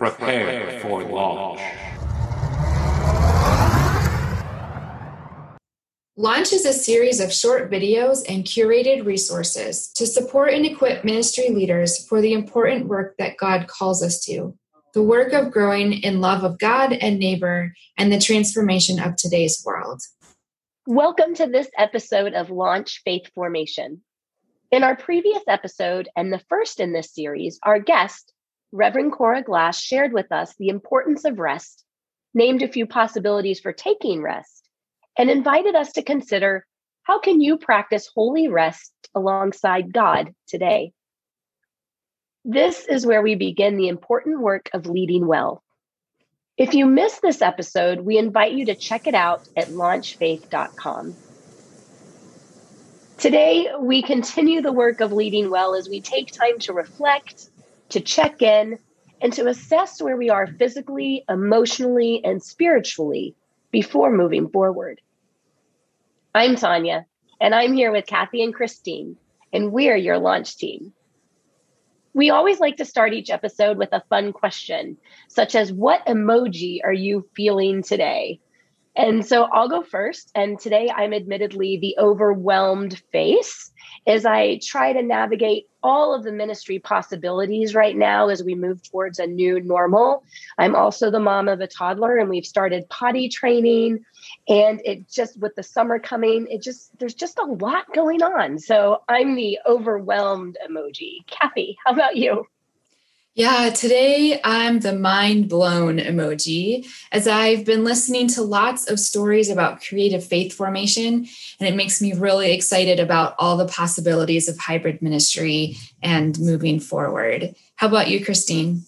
Prepare for launch. Launch is a series of short videos and curated resources to support and equip ministry leaders for the important work that God calls us to the work of growing in love of God and neighbor and the transformation of today's world. Welcome to this episode of Launch Faith Formation. In our previous episode, and the first in this series, our guest, Reverend Cora Glass, shared with us the importance of rest, named a few possibilities for taking rest, and invited us to consider how can you practice holy rest alongside God today? This is where we begin the important work of leading well. If you missed this episode, we invite you to check it out at launchfaith.com. Today, we continue the work of leading well as we take time to reflect, to check in, and to assess where we are physically, emotionally, and spiritually before moving forward. I'm Tanya, and I'm here with Kathy and Christine, and we're your launch team. We always like to start each episode with a fun question, such as What emoji are you feeling today? And so I'll go first. And today I'm admittedly the overwhelmed face as I try to navigate all of the ministry possibilities right now as we move towards a new normal. I'm also the mom of a toddler, and we've started potty training. And it just, with the summer coming, it just, there's just a lot going on. So I'm the overwhelmed emoji. Kathy, how about you? Yeah, today I'm the mind blown emoji as I've been listening to lots of stories about creative faith formation, and it makes me really excited about all the possibilities of hybrid ministry and moving forward. How about you, Christine?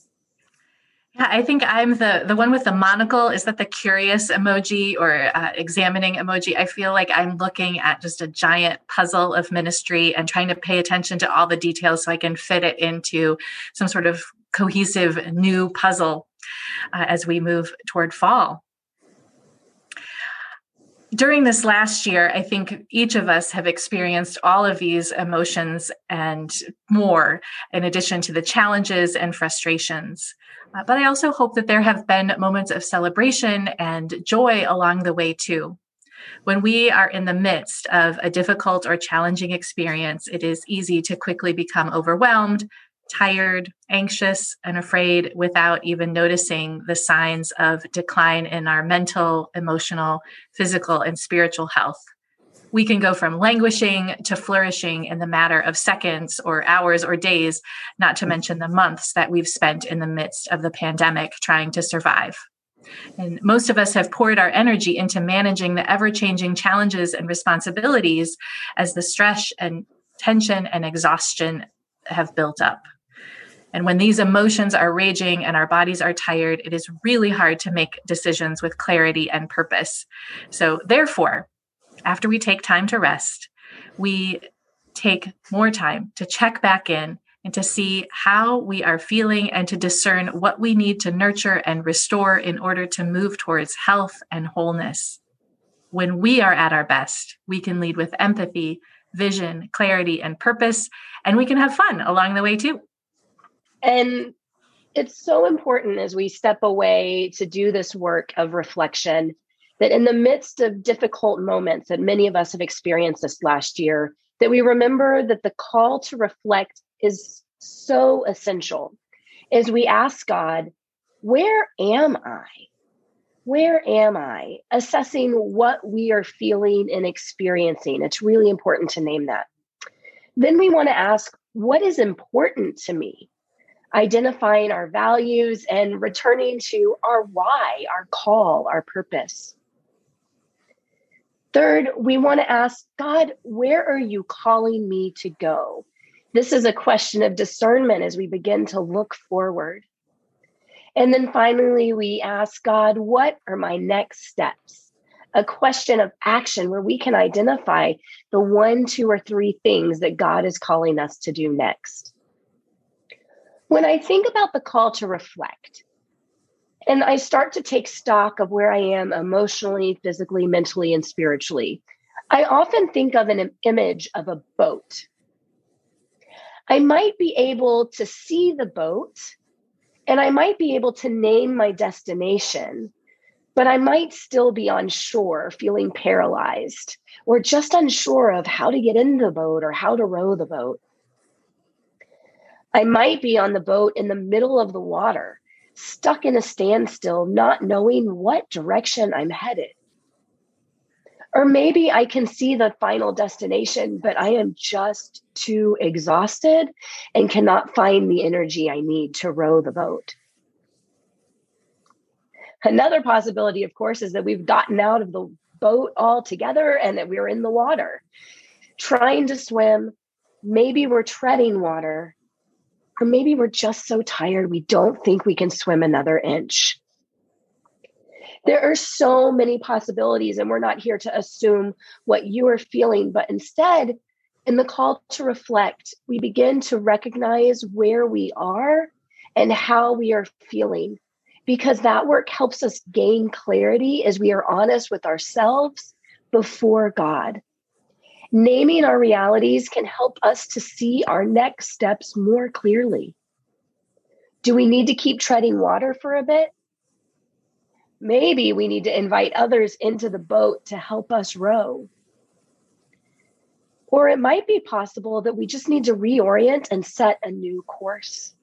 Yeah, I think I'm the the one with the monocle. Is that the curious emoji or uh, examining emoji? I feel like I'm looking at just a giant puzzle of ministry and trying to pay attention to all the details so I can fit it into some sort of cohesive new puzzle uh, as we move toward fall during this last year, I think each of us have experienced all of these emotions and more, in addition to the challenges and frustrations. Uh, but I also hope that there have been moments of celebration and joy along the way, too. When we are in the midst of a difficult or challenging experience, it is easy to quickly become overwhelmed, tired, anxious, and afraid without even noticing the signs of decline in our mental, emotional, physical, and spiritual health. We can go from languishing to flourishing in the matter of seconds or hours or days, not to mention the months that we've spent in the midst of the pandemic trying to survive. And most of us have poured our energy into managing the ever changing challenges and responsibilities as the stress and tension and exhaustion have built up. And when these emotions are raging and our bodies are tired, it is really hard to make decisions with clarity and purpose. So, therefore, after we take time to rest, we take more time to check back in and to see how we are feeling and to discern what we need to nurture and restore in order to move towards health and wholeness. When we are at our best, we can lead with empathy, vision, clarity, and purpose, and we can have fun along the way too. And it's so important as we step away to do this work of reflection that in the midst of difficult moments that many of us have experienced this last year, that we remember that the call to reflect is so essential as we ask God, where am I? Where am I? Assessing what we are feeling and experiencing. It's really important to name that. Then we want to ask, what is important to me? Identifying our values and returning to our why, our call, our purpose. Third, we want to ask God, where are you calling me to go? This is a question of discernment as we begin to look forward. And then finally, we ask God, what are my next steps? A question of action where we can identify the one, two, or three things that God is calling us to do next. When I think about the call to reflect, and I start to take stock of where I am emotionally, physically, mentally, and spiritually, I often think of an image of a boat. I might be able to see the boat And I might be able to name my destination, but I might still be on shore, feeling paralyzed, or just unsure of how to get in the boat or how to row the boat. I might be on the boat in the middle of the water, stuck in a standstill, not knowing what direction I'm headed. Or maybe I can see the final destination, but I am just too exhausted and cannot find the energy I need to row the boat. Another possibility, of course, is that we've gotten out of the boat altogether and that we're in the water trying to swim. Maybe we're treading water, or maybe we're just so tired we don't think we can swim another inch. There are so many possibilities, and we're not here to assume what you are feeling, but instead, in the call to reflect, we begin to recognize where we are and how we are feeling, because that work helps us gain clarity as we are honest with ourselves before God. Naming our realities can help us to see our next steps more clearly. Do we need to keep treading water for a bit? Maybe we need to invite others into the boat to help us row. Or it might be possible that we just need to reorient and set a new course.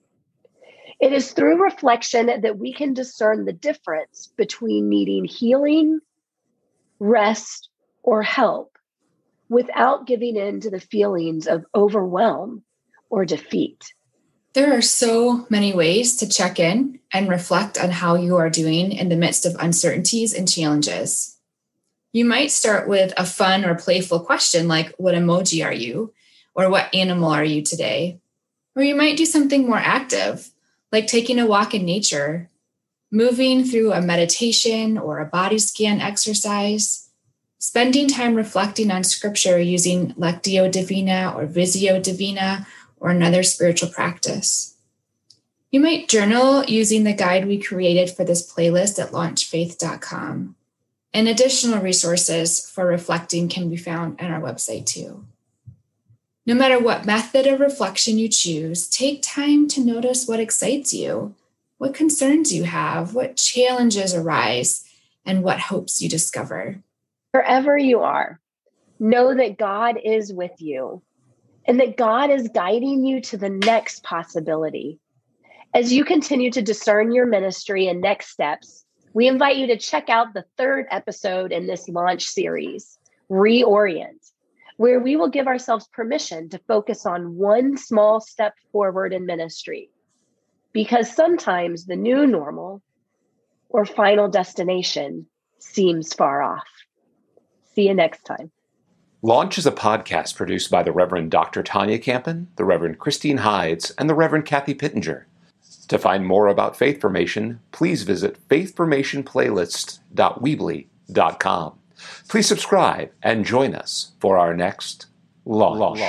It is through reflection that we can discern the difference between needing healing, rest, or help without giving in to the feelings of overwhelm or defeat. There are so many ways to check in and reflect on how you are doing in the midst of uncertainties and challenges. You might start with a fun or playful question like, What emoji are you? or What animal are you today? Or you might do something more active, like taking a walk in nature, moving through a meditation or a body scan exercise, spending time reflecting on scripture using Lectio Divina or Visio Divina or another spiritual practice. You might journal using the guide we created for this playlist at launchfaith.com. And additional resources for reflecting can be found on our website too. No matter what method of reflection you choose, take time to notice what excites you, what concerns you have, what challenges arise, and what hopes you discover. Wherever you are, know that God is with you and that God is guiding you to the next possibility. As you continue to discern your ministry and next steps, we invite you to check out the third episode in this launch series, Reorient, where we will give ourselves permission to focus on one small step forward in ministry. Because sometimes the new normal or final destination seems far off. See you next time. Launch is a podcast produced by the Reverend Dr. Tanya Campen, the Reverend Christine Hides, and the Reverend Kathy Pittenger. To find more about Faith Formation, please visit faithformationplaylist.weebly.com. Please subscribe and join us for our next launch. launch.